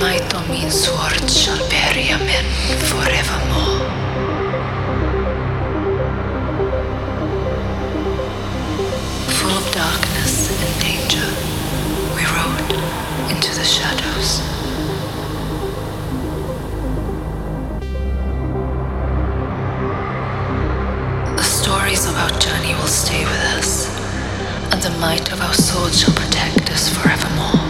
My might sword shall bury a man forevermore. Full of darkness and danger, we rode into the shadows. The stories of our journey will stay with us, and the might of our sword shall protect us forevermore.